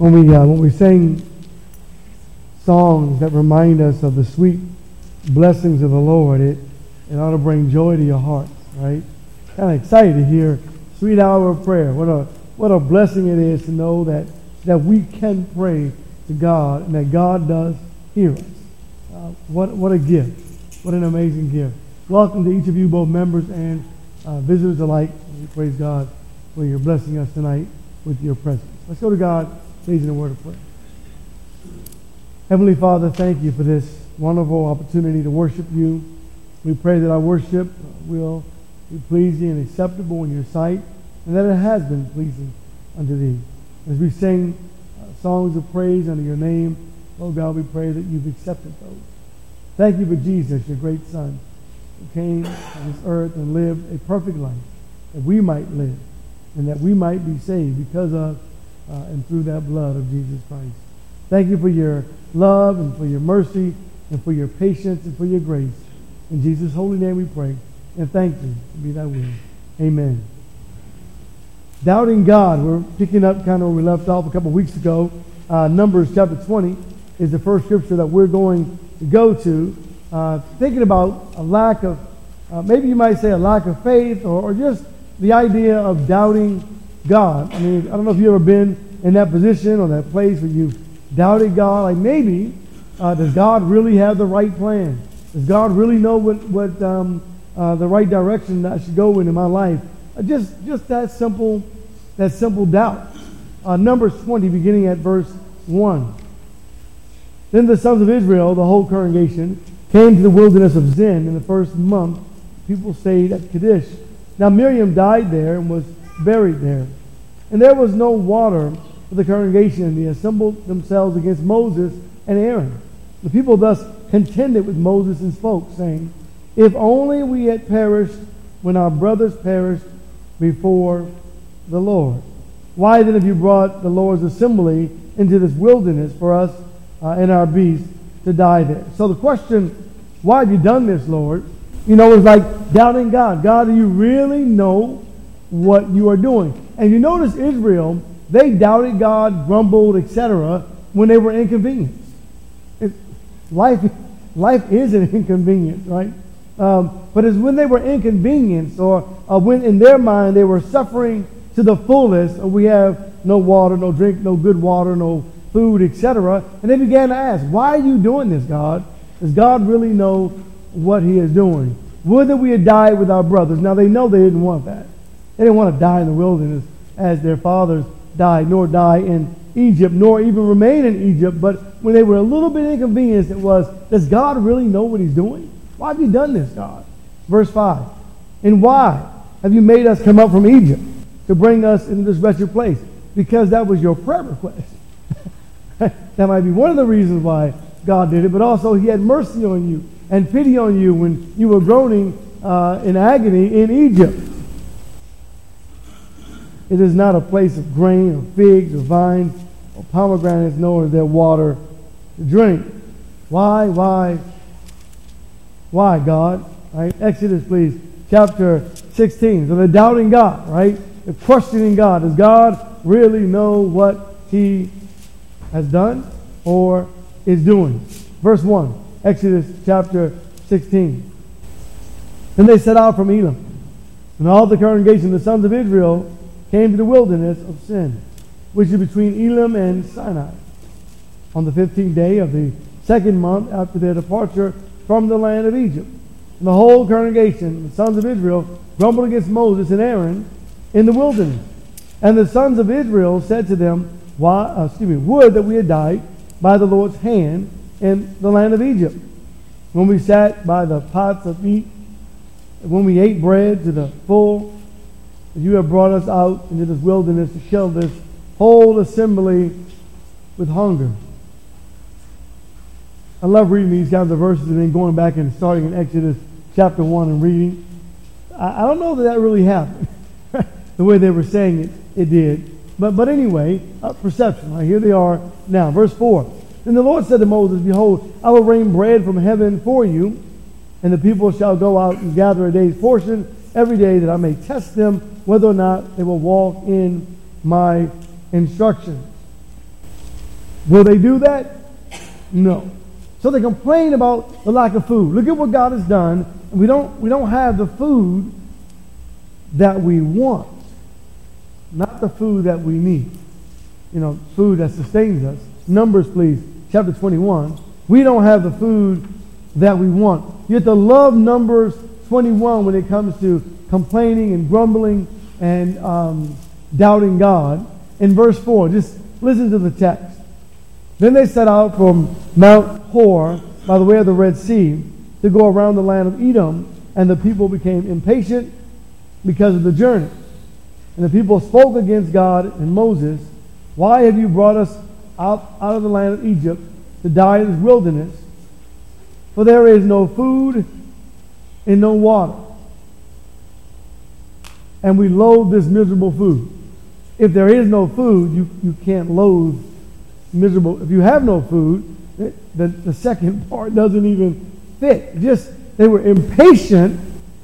when we uh, when we sing songs that remind us of the sweet blessings of the Lord, it it ought to bring joy to your hearts, right? Kind of excited to hear sweet hour of prayer. What a what a blessing it is to know that that we can pray to God and that God does hear us. Uh, what what a gift! What an amazing gift! Welcome to each of you, both members and uh, visitors alike. We praise God for your blessing us tonight with your presence. Let's go to God, please, in a word of prayer. Heavenly Father, thank you for this wonderful opportunity to worship you. We pray that our worship will be pleasing and acceptable in your sight, and that it has been pleasing unto thee. As we sing uh, songs of praise under your name, oh God, we pray that you've accepted those. Thank you for Jesus, your great Son, who came on this earth and lived a perfect life that we might live and that we might be saved because of uh, and through that blood of Jesus Christ. Thank you for your love and for your mercy and for your patience and for your grace. In Jesus' holy name we pray and thank you. Be thy will. Amen. Doubting God. We're picking up kind of where we left off a couple weeks ago. Uh, Numbers chapter 20 is the first scripture that we're going to go to. Uh, thinking about a lack of, uh, maybe you might say a lack of faith or, or just the idea of doubting God. I mean, I don't know if you've ever been in that position or that place where you've doubted God. Like maybe, uh, does God really have the right plan? Does God really know what, what um, uh, the right direction that I should go in in my life? Uh, just, just that simple, that simple doubt. Uh, Numbers 20, beginning at verse 1. Then the sons of Israel, the whole congregation, came to the wilderness of Zin in the first month. People stayed at Kadesh. Now Miriam died there and was buried there. And there was no water for the congregation, and they assembled themselves against Moses and Aaron. The people thus contended with Moses and spoke, saying, If only we had perished when our brothers perished before the Lord. Why then have you brought the Lord's assembly into this wilderness for us uh, and our beasts to die there? So the question, why have you done this, Lord? You know, it's like doubting God. God, do you really know what you are doing? And you notice Israel, they doubted God, grumbled, etc., when they were inconvenienced. It, life, life is an inconvenience, right? Um, but it's when they were inconvenienced or uh, when in their mind they were suffering to the fullest, uh, we have no water, no drink, no good water, no food, etc. And they began to ask, why are you doing this, God? Does God really know what he is doing. Would that we had died with our brothers. Now they know they didn't want that. They didn't want to die in the wilderness as their fathers died, nor die in Egypt, nor even remain in Egypt. But when they were a little bit inconvenienced, it was, does God really know what he's doing? Why have you done this, God? Verse 5. And why have you made us come up from Egypt to bring us into this wretched place? Because that was your prayer request. that might be one of the reasons why God did it, but also he had mercy on you and pity on you when you were groaning uh, in agony in Egypt. It is not a place of grain or figs or vines or pomegranates, nor is there water to drink. Why, why, why, God? Right? Exodus, please, chapter 16. So they're doubting God, right? They're questioning God. Does God really know what he has done or is doing? Verse 1. Exodus chapter 16. Then they set out from Elim. and all the congregation, the sons of Israel, came to the wilderness of Sin, which is between Elim and Sinai, on the fifteenth day of the second month after their departure from the land of Egypt. And the whole congregation, the sons of Israel, grumbled against Moses and Aaron in the wilderness. And the sons of Israel said to them, Why, uh, excuse me, would that we had died by the Lord's hand in the land of Egypt. When we sat by the pots of meat, when we ate bread to the full, you have brought us out into this wilderness to kill this whole assembly with hunger. I love reading these kinds of verses and then going back and starting in Exodus chapter 1 and reading. I, I don't know that that really happened the way they were saying it, it did. But, but anyway, uh, perception. Right, here they are now. Verse 4. Then the Lord said to Moses, Behold, I will rain bread from heaven for you, and the people shall go out and gather a day's portion every day, that I may test them whether or not they will walk in my instructions. Will they do that? No. So they complain about the lack of food. Look at what God has done. We don't, we don't have the food that we want, not the food that we need. You know, food that sustains us. Numbers, please, chapter 21. We don't have the food that we want. You have to love Numbers 21 when it comes to complaining and grumbling and um, doubting God. In verse 4, just listen to the text. Then they set out from Mount Hor by the way of the Red Sea to go around the land of Edom, and the people became impatient because of the journey. And the people spoke against God and Moses, Why have you brought us out, out of the land of Egypt to die in this wilderness? For there is no food and no water. And we loathe this miserable food. If there is no food, you, you can't loathe miserable. If you have no food, eh, the, the second part doesn't even fit. Just they were impatient,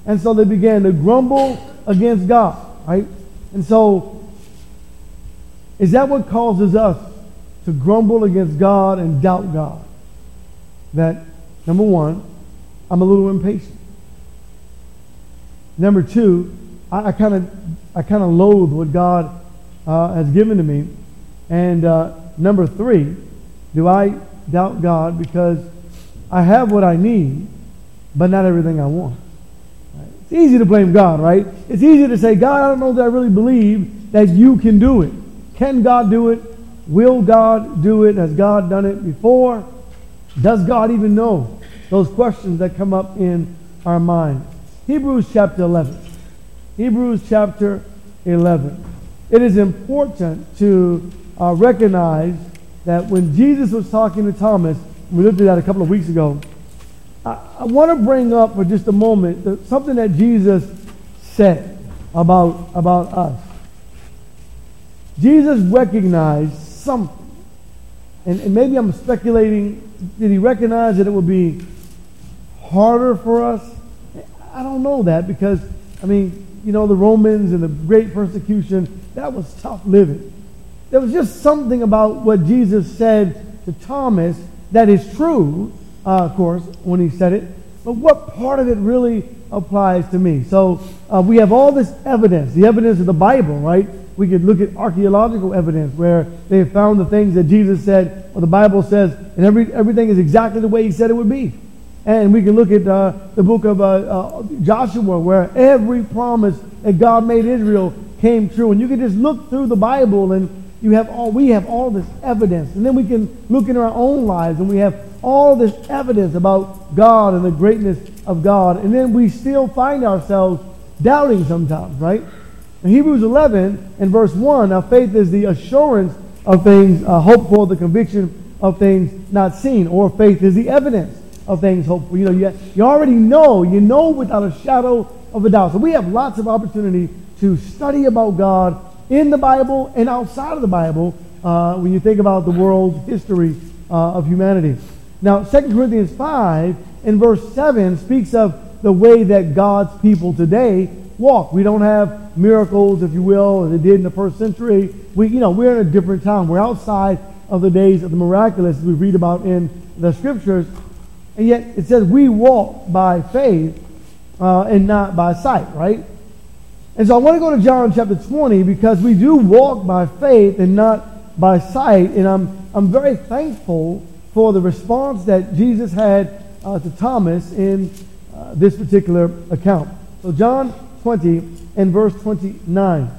and so they began to grumble against God, right? And so, is that what causes us to grumble against God and doubt God? That, number one, I'm a little impatient. Number two, I kind of I kind of loathe what God uh, has given to me. And uh, number three, do I doubt God because I have what I need, but not everything I want? Right? It's easy to blame God, right? It's easy to say, God, I don't know that I really believe that you can do it. Can God do it? Will God do it? Has God done it before? Does God even know? Those questions that come up in our mind. Hebrews chapter 11. Hebrews chapter 11. It is important to uh, recognize that when Jesus was talking to Thomas, we looked at that a couple of weeks ago, I, I want to bring up for just a moment the, something that Jesus said about, about us. Jesus recognized something. And, and maybe I'm speculating, did he recognize that it would be harder for us? I don't know that because, I mean, you know, the Romans and the great persecution, that was tough living. There was just something about what Jesus said to Thomas that is true, uh, of course, when he said it, but what part of it really applies to me? So uh, we have all this evidence, the evidence of the Bible, right? We could look at archaeological evidence where they found the things that Jesus said, or the Bible says, and every, everything is exactly the way he said it would be. And we can look at uh, the book of uh, uh, Joshua, where every promise that God made Israel came true. And you can just look through the Bible, and you have all we have all this evidence. And then we can look in our own lives, and we have all this evidence about God and the greatness of God. And then we still find ourselves doubting sometimes, right? In Hebrews 11 and verse 1, our faith is the assurance of things uh, hoped for, the conviction of things not seen, or faith is the evidence of things hopeful. You know, you, you already know, you know without a shadow of a doubt. So we have lots of opportunity to study about God in the Bible and outside of the Bible uh, when you think about the world's history uh, of humanity. Now, 2 Corinthians 5 in verse 7 speaks of the way that God's people today walk. We don't have miracles, if you will, as they did in the first century. We, you know, we're in a different time. We're outside of the days of the miraculous as we read about in the scriptures. And yet it says we walk by faith uh, and not by sight, right? And so I want to go to John chapter 20 because we do walk by faith and not by sight. And I'm, I'm very thankful for the response that Jesus had uh, to Thomas in uh, this particular account. So, John 20 and verse 29,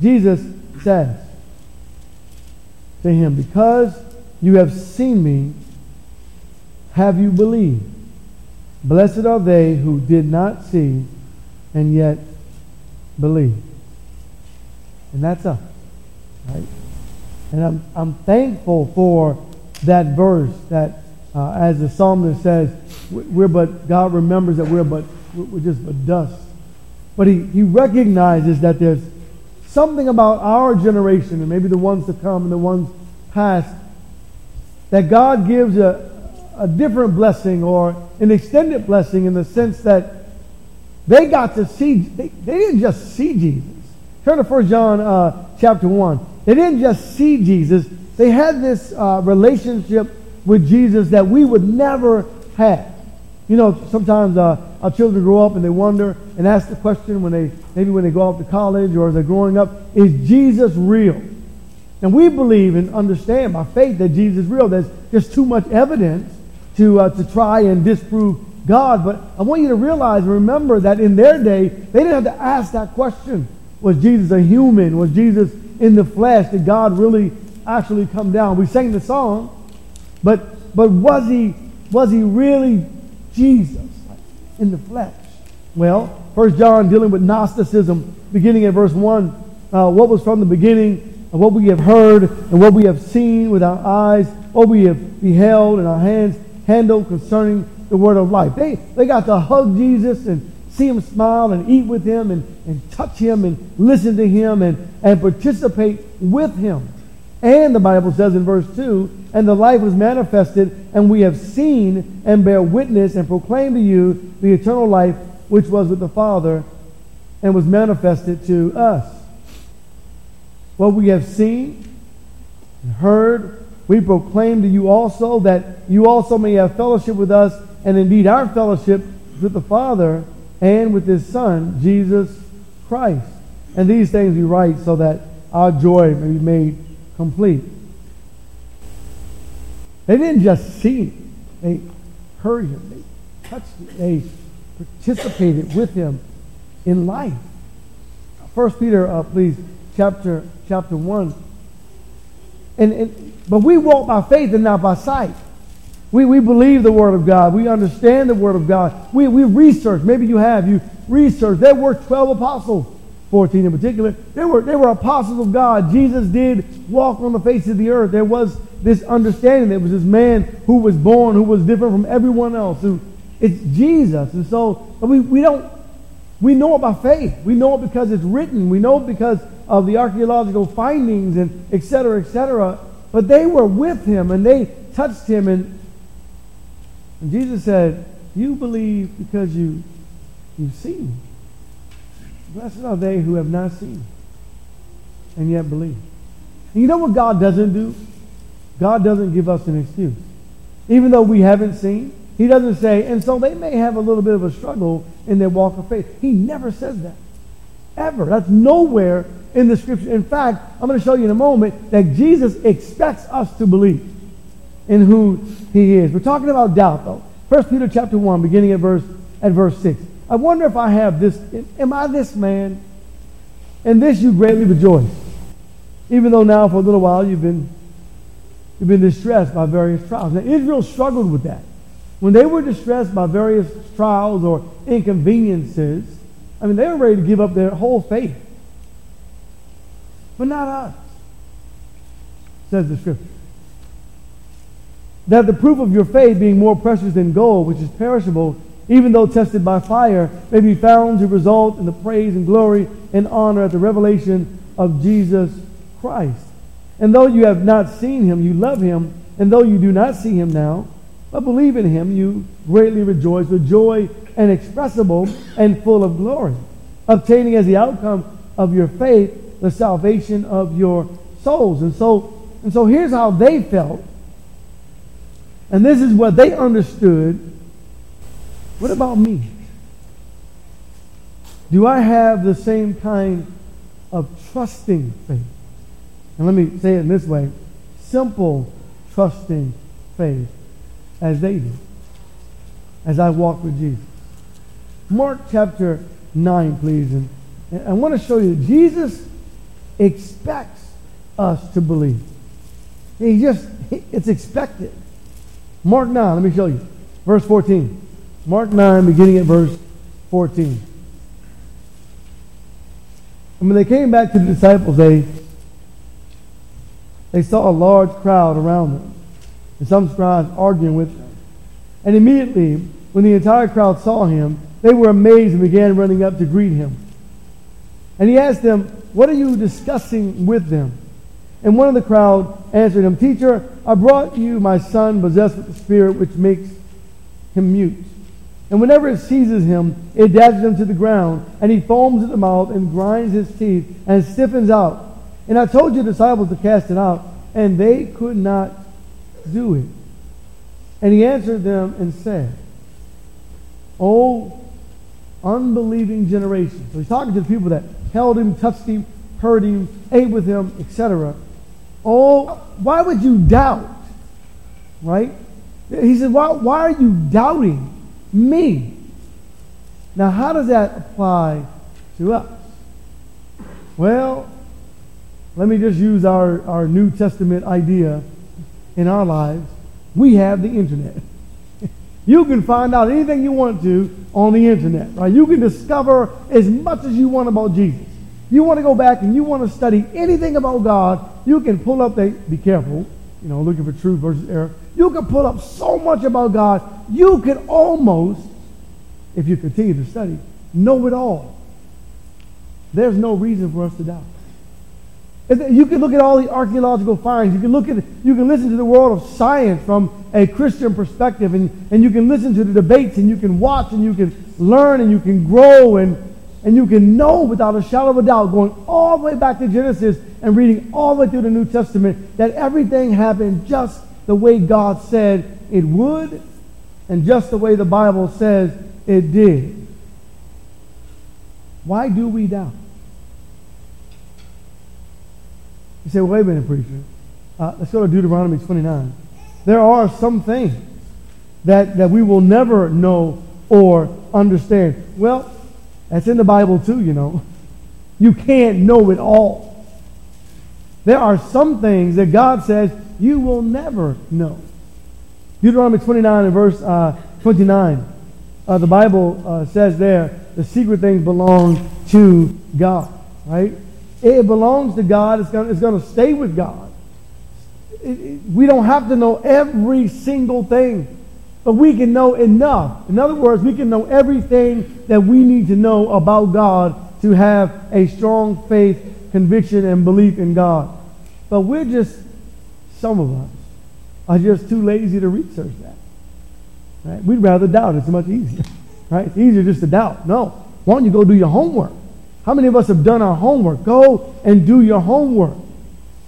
Jesus says to him, Because you have seen me, have you believed? Blessed are they who did not see and yet believe. And that's us, right? And I'm, I'm thankful for that verse that, uh, as the psalmist says, we're but, God remembers that we're but, we're just but dust. But he, he recognizes that there's something about our generation, and maybe the ones to come and the ones past, that God gives a, a different blessing or an extended blessing in the sense that they got to see, they, they didn't just see Jesus. Turn to 1 John uh, chapter 1. They didn't just see Jesus, they had this uh, relationship with Jesus that we would never have. You know, sometimes uh, our children grow up and they wonder and ask the question when they maybe when they go off to college or as they're growing up, is Jesus real? And we believe and understand by faith that Jesus is real. There's just too much evidence to, uh, to try and disprove God. But I want you to realize and remember that in their day, they didn't have to ask that question. Was Jesus a human? Was Jesus in the flesh? Did God really actually come down? We sang the song, but, but was, he, was he really Jesus in the flesh? Well, First John dealing with Gnosticism, beginning at verse 1, uh, what was from the beginning, and what we have heard, and what we have seen with our eyes, what we have beheld, and our hands handled concerning the word of life. They, they got to hug Jesus and see him smile and eat with him and, and touch him and listen to him and, and participate with him. And the Bible says in verse 2 and the life was manifested, and we have seen and bear witness and proclaim to you the eternal life which was with the Father and was manifested to us. What we have seen and heard, we proclaim to you also that you also may have fellowship with us, and indeed our fellowship with the Father and with his Son, Jesus Christ. And these things we write so that our joy may be made complete. They didn't just see him, they heard him, they touched him, they participated with him in life. First Peter, uh, please, chapter chapter one. And, and but we walk by faith and not by sight. We, we believe the Word of God. We understand the Word of God. We, we research. Maybe you have. You research. There were 12 apostles, 14 in particular. There were, there were apostles of God. Jesus did walk on the face of the earth. There was this understanding. There was this man who was born, who was different from everyone else. Who, it's Jesus. And so we, we don't, we know it by faith. We know it because it's written. We know it because of the archaeological findings and et cetera, et cetera. But they were with him and they touched him and and Jesus said, You believe because you, you've seen. Blessed are they who have not seen and yet believe. And you know what God doesn't do? God doesn't give us an excuse. Even though we haven't seen, He doesn't say, and so they may have a little bit of a struggle in their walk of faith. He never says that. Ever. That's nowhere in the scripture. In fact, I'm going to show you in a moment that Jesus expects us to believe in who he is. We're talking about doubt, though. First Peter chapter 1, beginning at verse, at verse 6. I wonder if I have this, am I this man? In this you greatly rejoice. Even though now for a little while you've been, you've been distressed by various trials. Now Israel struggled with that. When they were distressed by various trials or inconveniences, I mean, they were ready to give up their whole faith. But not us, says the scripture that the proof of your faith, being more precious than gold, which is perishable, even though tested by fire, may be found to result in the praise and glory and honor at the revelation of Jesus Christ. And though you have not seen him, you love him. And though you do not see him now, but believe in him, you greatly rejoice with joy inexpressible and full of glory, obtaining as the outcome of your faith the salvation of your souls. And so, and so here's how they felt and this is what they understood. What about me? Do I have the same kind of trusting faith? And let me say it in this way simple, trusting faith as they do, as I walk with Jesus. Mark chapter 9, please. And I want to show you Jesus expects us to believe. He just, it's expected. Mark 9, let me show you. Verse 14. Mark 9, beginning at verse 14. And when they came back to the disciples, they, they saw a large crowd around them, and some scribes arguing with them. And immediately, when the entire crowd saw him, they were amazed and began running up to greet him. And he asked them, What are you discussing with them? And one of the crowd answered him, Teacher, I brought you my son possessed with the spirit which makes him mute. And whenever it seizes him, it dashes him to the ground, and he foams at the mouth and grinds his teeth and stiffens out. And I told your disciples to cast it out, and they could not do it. And he answered them and said, O unbelieving generation. So he's talking to the people that held him, touched him, heard him, ate with him, etc. Oh, why would you doubt? Right? He said, why, why are you doubting me? Now, how does that apply to us? Well, let me just use our, our New Testament idea in our lives. We have the internet. You can find out anything you want to on the internet, right? You can discover as much as you want about Jesus. You want to go back and you want to study anything about God, you can pull up, they, be careful, you know, looking for truth versus error. You can pull up so much about God, you can almost, if you continue to study, know it all. There's no reason for us to doubt. You can look at all the archaeological finds. You can look at, you can listen to the world of science from a Christian perspective, and, and you can listen to the debates, and you can watch, and you can learn, and you can grow, and, and you can know without a shadow of a doubt, going all the way back to Genesis and reading all the way through the New Testament, that everything happened just the way God said it would, and just the way the Bible says it did. Why do we doubt? You say, wait a minute, preacher. Uh, let's go to Deuteronomy 29. There are some things that, that we will never know or understand. Well, that's in the Bible too, you know. You can't know it all. There are some things that God says you will never know. Deuteronomy 29 and verse uh, 29. Uh, the Bible uh, says there, the secret things belong to God, right? It belongs to God. It's going, it's going to stay with God. It, it, we don't have to know every single thing, but we can know enough. In other words, we can know everything that we need to know about God to have a strong faith, conviction, and belief in God. But we're just, some of us, are just too lazy to research that. Right? We'd rather doubt. It's much easier. Right? It's easier just to doubt. No. Why don't you go do your homework? How many of us have done our homework? Go and do your homework.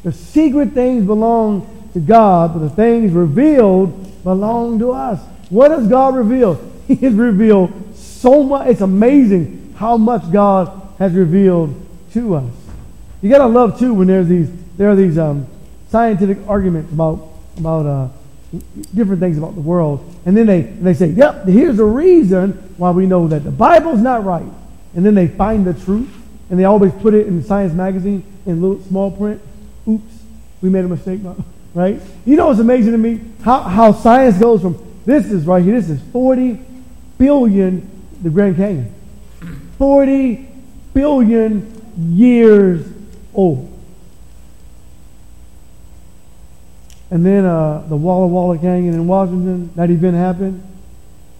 The secret things belong to God, but the things revealed belong to us. What has God revealed? He has revealed so much. It's amazing how much God has revealed to us. You gotta love too when there's these there are these um, scientific arguments about about uh, different things about the world, and then they they say, "Yep, here's the reason why we know that the Bible's not right." And then they find the truth, and they always put it in Science Magazine in little small print. Oops, we made a mistake, right? You know what's amazing to me? How, how science goes from this is right here, this is 40 billion, the Grand Canyon, 40 billion years old. And then uh, the Walla Walla Canyon in Washington, that event happened,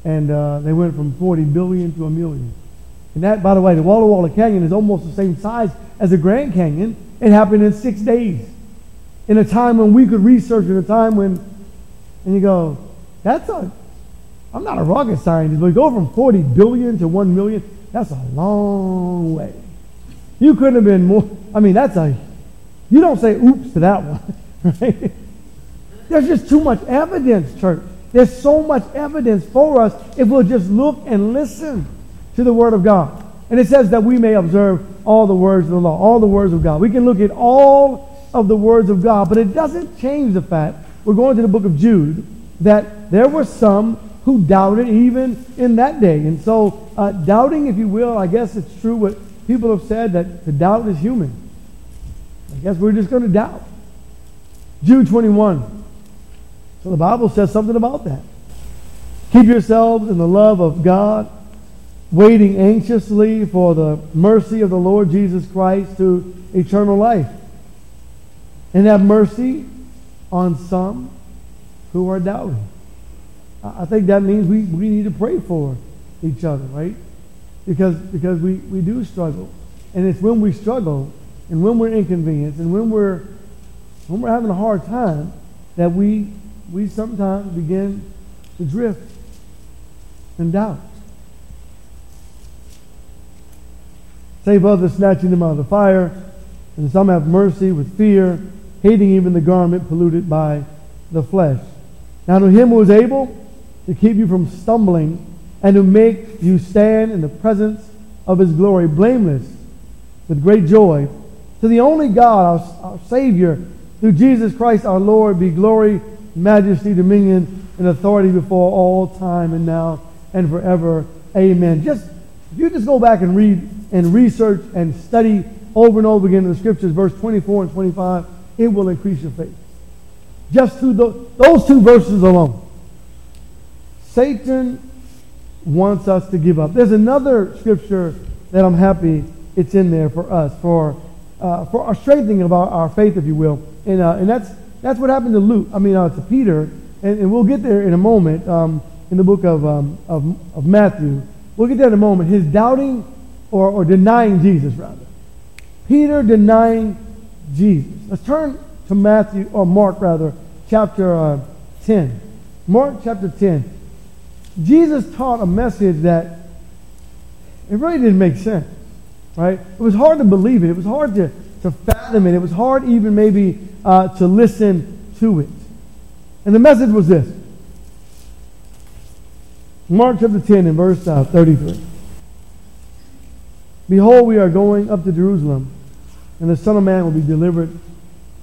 and uh, they went from 40 billion to a million. And that, by the way, the Walla Walla Canyon is almost the same size as the Grand Canyon. It happened in six days. In a time when we could research, in a time when, and you go, that's a, I'm not a rocket scientist, but go from 40 billion to 1 million, that's a long way. You couldn't have been more, I mean, that's a, you don't say oops to that one, right? There's just too much evidence, church. There's so much evidence for us if we'll just look and listen to the Word of God. And it says that we may observe all the words of the law, all the words of God. We can look at all of the words of God, but it doesn't change the fact, we're going to the book of Jude, that there were some who doubted even in that day. And so, uh, doubting, if you will, I guess it's true what people have said that to doubt is human. I guess we're just going to doubt. Jude 21. So the Bible says something about that. Keep yourselves in the love of God waiting anxiously for the mercy of the Lord Jesus Christ to eternal life. And have mercy on some who are doubting. I think that means we, we need to pray for each other, right? Because, because we, we do struggle. And it's when we struggle and when we're inconvenienced and when we're, when we're having a hard time that we, we sometimes begin to drift and doubt. Save others, snatching them out of the fire. And some have mercy with fear, hating even the garment polluted by the flesh. Now to him who is able to keep you from stumbling and to make you stand in the presence of his glory blameless with great joy, to the only God, our, our Savior, through Jesus Christ our Lord, be glory, majesty, dominion, and authority before all time and now and forever. Amen. Just if you just go back and read and research and study over and over again in the scriptures, verse 24 and 25, it will increase your faith. Just through the, those two verses alone. Satan wants us to give up. There's another scripture that I'm happy it's in there for us, for, uh, for our strengthening of our, our faith, if you will. And, uh, and that's, that's what happened to Luke, I mean, uh, to Peter, and, and we'll get there in a moment um, in the book of, um, of, of Matthew. We'll get there in a moment. His doubting or, or denying Jesus, rather. Peter denying Jesus. Let's turn to Matthew, or Mark, rather, chapter uh, 10. Mark chapter 10. Jesus taught a message that it really didn't make sense, right? It was hard to believe it. It was hard to, to fathom it. It was hard even maybe uh, to listen to it. And the message was this. Mark chapter 10 and verse uh, 33. Behold, we are going up to Jerusalem, and the Son of Man will be delivered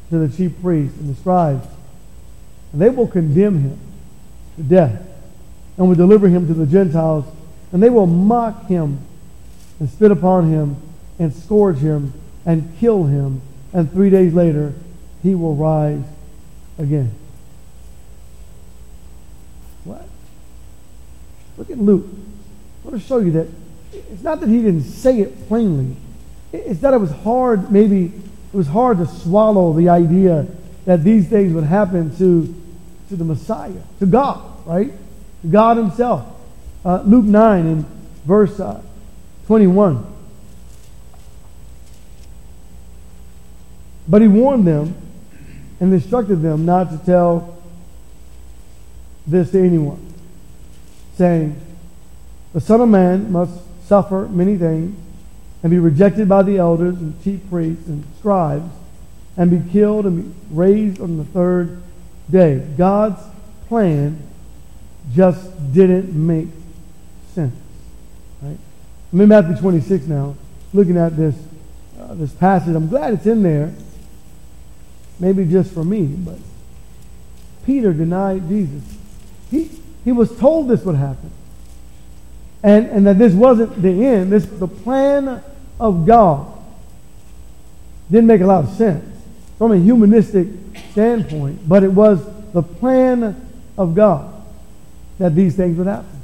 to the chief priests and the scribes, and they will condemn him to death, and will deliver him to the Gentiles, and they will mock him and spit upon him and scourge him and kill him, and three days later he will rise again. What? Look at Luke. I want to show you that it's not that he didn't say it plainly. It's that it was hard, maybe, it was hard to swallow the idea that these things would happen to, to the Messiah, to God, right? To God himself. Uh, Luke 9 in verse uh, 21. But he warned them and instructed them not to tell this to anyone, saying, The Son of Man must suffer many things and be rejected by the elders and chief priests and scribes and be killed and be raised on the third day. God's plan just didn't make sense. Right? I'm in Matthew 26 now, looking at this, uh, this passage. I'm glad it's in there. Maybe just for me, but Peter denied Jesus. He, he was told this would happen and, and that this wasn't the end. This the plan of God. Didn't make a lot of sense from a humanistic standpoint, but it was the plan of God that these things would happen.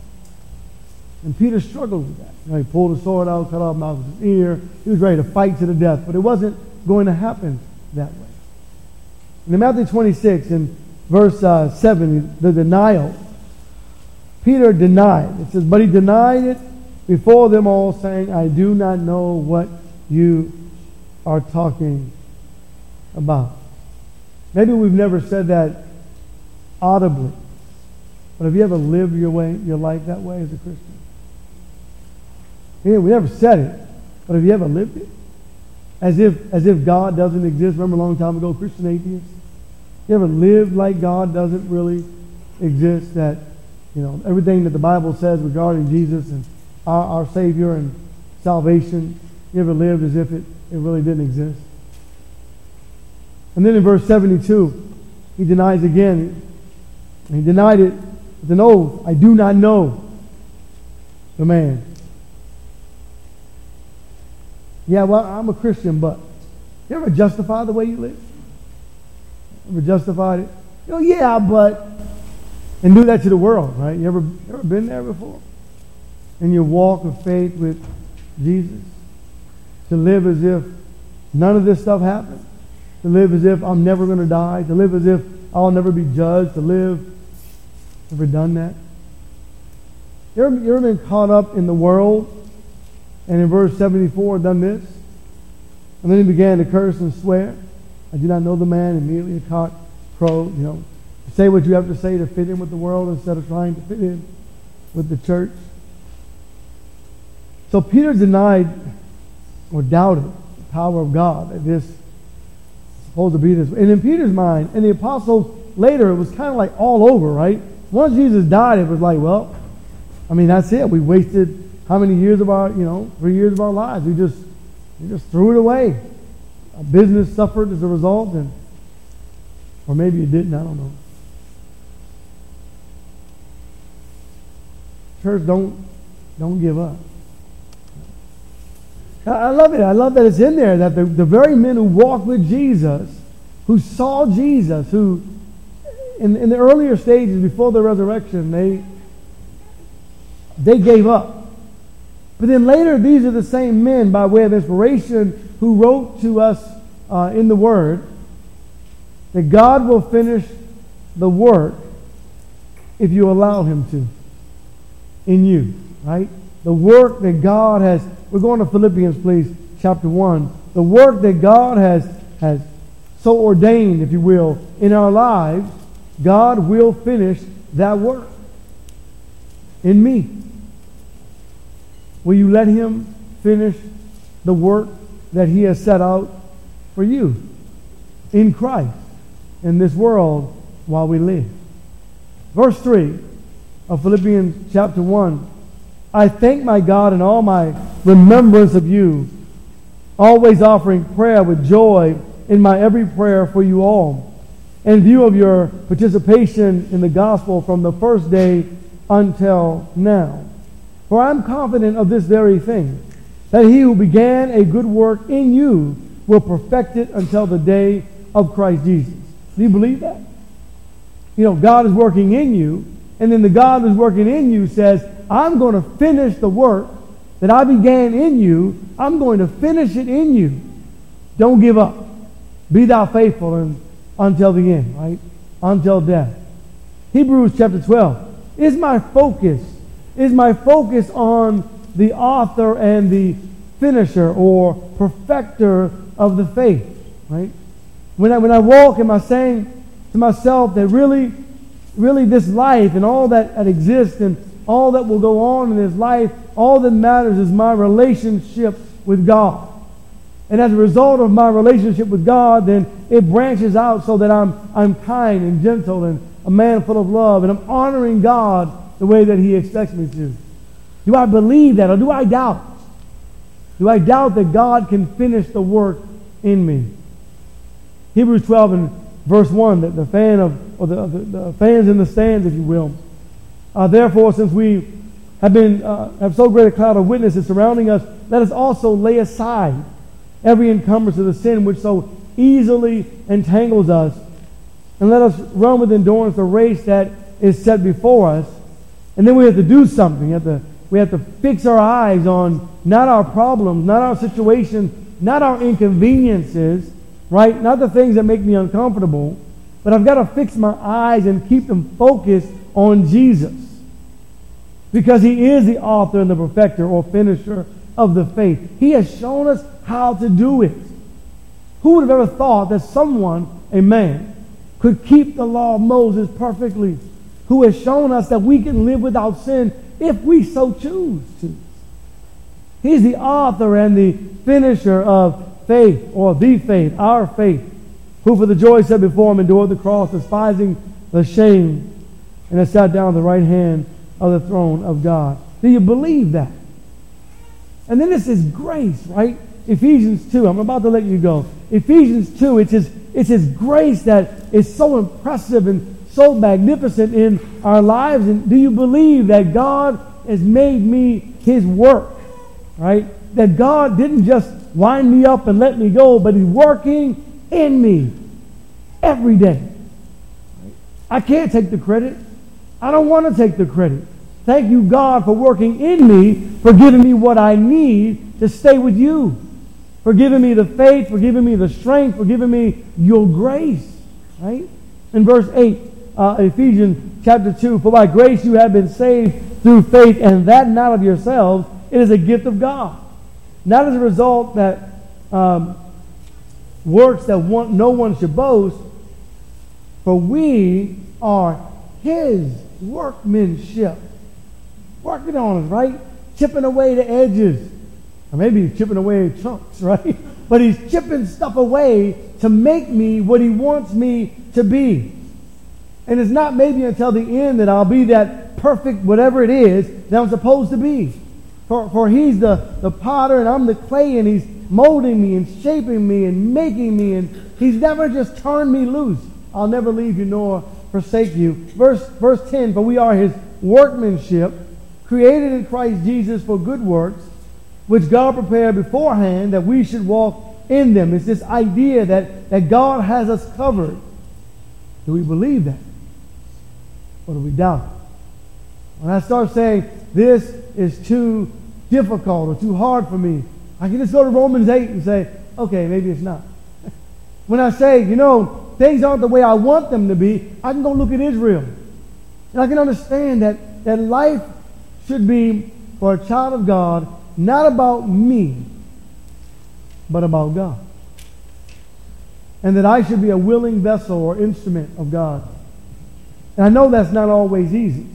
And Peter struggled with that. You know, he pulled a sword out, cut off Malchus' ear. He was ready to fight to the death, but it wasn't going to happen that way. in Matthew 26, in verse uh, 7, the denial Peter denied. It says, but he denied it before them all, saying, I do not know what you are talking about. Maybe we've never said that audibly. But have you ever lived your way, your life that way as a Christian? Yeah, we never said it, but have you ever lived it? As if, as if God doesn't exist. Remember a long time ago, Christian atheists? You ever lived like God doesn't really exist? That you know, everything that the Bible says regarding Jesus and our, our Savior and salvation, you ever lived as if it, it really didn't exist? And then in verse 72, he denies again. He denied it with an oath. I do not know the man. Yeah, well, I'm a Christian, but you ever justify the way you live? Ever justified it? Know, yeah, but and do that to the world, right? You ever, ever been there before? In your walk of faith with Jesus? To live as if none of this stuff happened? To live as if I'm never going to die? To live as if I'll never be judged? To live? Ever done that? You ever, you ever been caught up in the world and in verse 74 done this? And then he began to curse and swear. I do not know the man. Immediately a cock you know, say what you have to say to fit in with the world instead of trying to fit in with the church. So Peter denied or doubted the power of God. That this supposed to be this. And in Peter's mind, and the apostles later, it was kind of like all over, right? Once Jesus died, it was like, well, I mean, that's it. We wasted how many years of our, you know, three years of our lives. We just, we just threw it away. Our business suffered as a result, and or maybe it didn't. I don't know. Church, don't don't give up. I love it. I love that it's in there that the, the very men who walked with Jesus, who saw Jesus, who in, in the earlier stages before the resurrection, they they gave up. But then later, these are the same men, by way of inspiration, who wrote to us uh, in the Word that God will finish the work if you allow Him to in you, right? The work that God has. We're going to Philippians, please, chapter 1. The work that God has, has so ordained, if you will, in our lives, God will finish that work in me. Will you let Him finish the work that He has set out for you in Christ in this world while we live? Verse 3 of Philippians chapter 1 I thank my God in all my remembrance of you, always offering prayer with joy in my every prayer for you all, in view of your participation in the gospel from the first day until now. For I'm confident of this very thing, that he who began a good work in you will perfect it until the day of Christ Jesus. Do you believe that? You know, God is working in you, and then the God who's working in you says, I'm going to finish the work that I began in you. I'm going to finish it in you. Don't give up. Be thou faithful and, until the end, right? Until death. Hebrews chapter 12 is my focus is my focus on the author and the finisher or perfecter of the faith, right? When I, when I walk, am I saying to myself that really, really this life and all that, that exists and all that will go on in this life, all that matters is my relationship with God. And as a result of my relationship with God, then it branches out so that I'm, I'm kind and gentle and a man full of love and I'm honoring God the way that he expects me to? Do I believe that or do I doubt? Do I doubt that God can finish the work in me? Hebrews 12 and verse 1, that the fan of, or the, the, the, fans in the stands, if you will. Uh, therefore, since we have been, uh, have so great a cloud of witnesses surrounding us, let us also lay aside every encumbrance of the sin which so easily entangles us, and let us run with endurance the race that is set before us and then we have to do something. We have to, we have to fix our eyes on not our problems, not our situations, not our inconveniences, right? Not the things that make me uncomfortable, but I've got to fix my eyes and keep them focused on Jesus. Because he is the author and the perfecter or finisher of the faith. He has shown us how to do it. Who would have ever thought that someone, a man, could keep the law of Moses perfectly? who has shown us that we can live without sin if we so choose to. He's the author and the finisher of faith, or the faith, our faith, who for the joy set before him endured the cross, despising the shame, and has sat down at the right hand of the throne of God. Do you believe that? And then this is grace, right? Ephesians 2. I'm about to let you go. Ephesians 2, it's his, it's his grace that is so impressive and so magnificent in our lives. And do you believe that God has made me his work? Right? That God didn't just wind me up and let me go, but he's working in me every day. I can't take the credit. I don't want to take the credit. Thank you, God, for working in me, for giving me what I need to stay with you, for giving me the faith, for giving me the strength, for giving me your grace. Right? In verse 8, uh, Ephesians chapter 2, For by grace you have been saved through faith, and that not of yourselves. It is a gift of God. Not as a result that um, works that no one should boast, for we are his workmanship. Working on us, right? Chipping away the edges. Or maybe he's chipping away chunks, right? But he's chipping stuff away to make me what He wants me to be. And it's not maybe until the end that I'll be that perfect, whatever it is, that I'm supposed to be. For, for He's the, the potter and I'm the clay, and He's molding me and shaping me and making me, and He's never just turned me loose. I'll never leave you nor forsake you. Verse, verse 10 For we are His workmanship, created in Christ Jesus for good works, which God prepared beforehand that we should walk in them. It's this idea that, that God has us covered. Do we believe that? Or do we doubt it? When I start saying, this is too difficult or too hard for me, I can just go to Romans 8 and say, okay, maybe it's not. when I say, you know, things aren't the way I want them to be, I can go look at Israel. And I can understand that, that life should be, for a child of God, not about me, but about God. And that I should be a willing vessel or instrument of God. And I know that's not always easy,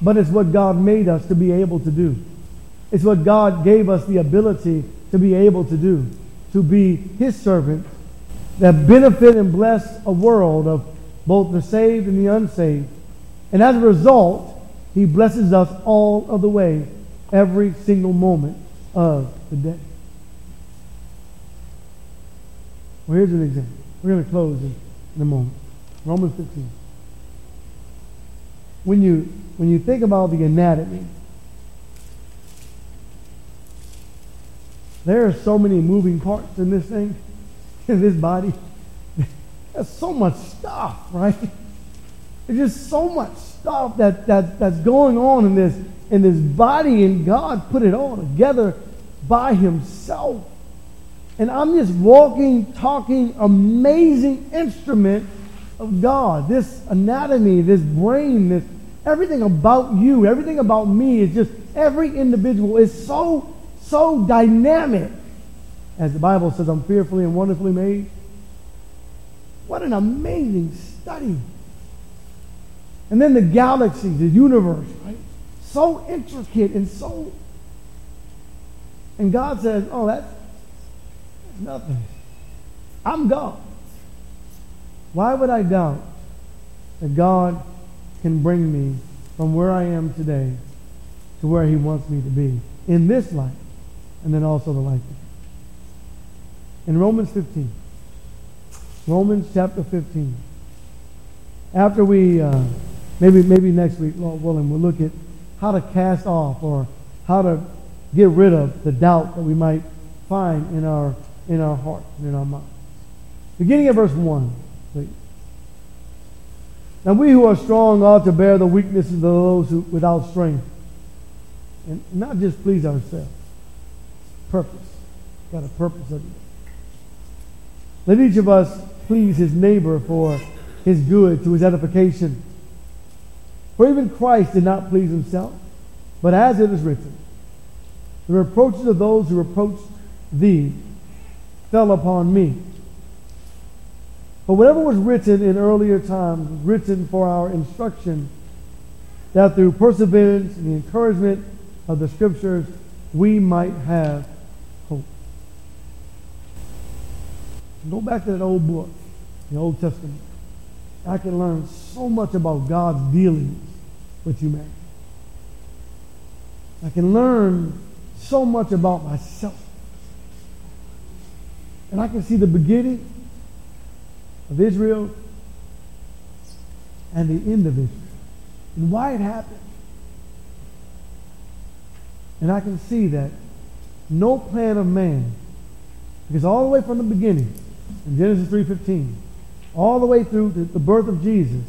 but it's what God made us to be able to do. It's what God gave us the ability to be able to do, to be His servant that benefit and bless a world of both the saved and the unsaved. And as a result, He blesses us all of the way, every single moment of the day. Well, here's an example. We're going to close in, in a moment. Romans 15. When you, when you think about the anatomy, there are so many moving parts in this thing, in this body. There's so much stuff, right? There's just so much stuff that, that, that's going on in this, in this body, and God put it all together by Himself. And I'm just walking, talking, amazing instrument of God. This anatomy, this brain, this everything about you, everything about me is just every individual is so, so dynamic. As the Bible says, I'm fearfully and wonderfully made. What an amazing study. And then the galaxy, the universe, right? So intricate and so. And God says, Oh, that's Nothing. I'm God. Why would I doubt that God can bring me from where I am today to where He wants me to be in this life and then also the to? In Romans 15, Romans chapter 15, after we, uh, maybe, maybe next week, Lord willing, we'll look at how to cast off or how to get rid of the doubt that we might find in our in our heart and in our mind. Beginning at verse 1, please. Now we who are strong ought to bear the weaknesses of those who without strength. And not just please ourselves. Purpose. Got a purpose of it. Let each of us please his neighbor for his good, to his edification. For even Christ did not please himself, but as it is written, the reproaches of those who reproached thee fell upon me. But whatever was written in earlier times was written for our instruction, that through perseverance and the encouragement of the Scriptures we might have Go back to that old book, the Old Testament. I can learn so much about God's dealings with humanity. I can learn so much about myself. And I can see the beginning of Israel and the end of Israel and why it happened. And I can see that no plan of man, because all the way from the beginning, in Genesis 3.15, all the way through the, the birth of Jesus,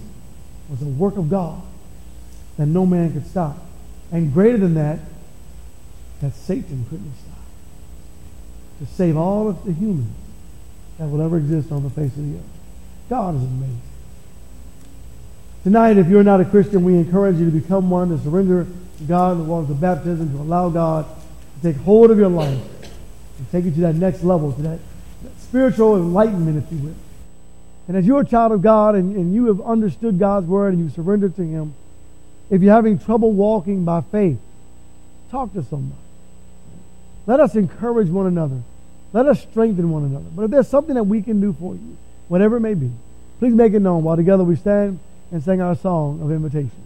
was a work of God that no man could stop. And greater than that, that Satan couldn't stop to save all of the humans that will ever exist on the face of the earth. God is amazing. Tonight, if you're not a Christian, we encourage you to become one, to surrender to God in the waters of baptism, to allow God to take hold of your life and take you to that next level, to that spiritual enlightenment, if you will. And as you're a child of God and, and you have understood God's word and you surrendered to Him, if you're having trouble walking by faith, talk to somebody. Let us encourage one another Let us strengthen one another. But if there's something that we can do for you, whatever it may be, please make it known while together we stand and sing our song of invitation.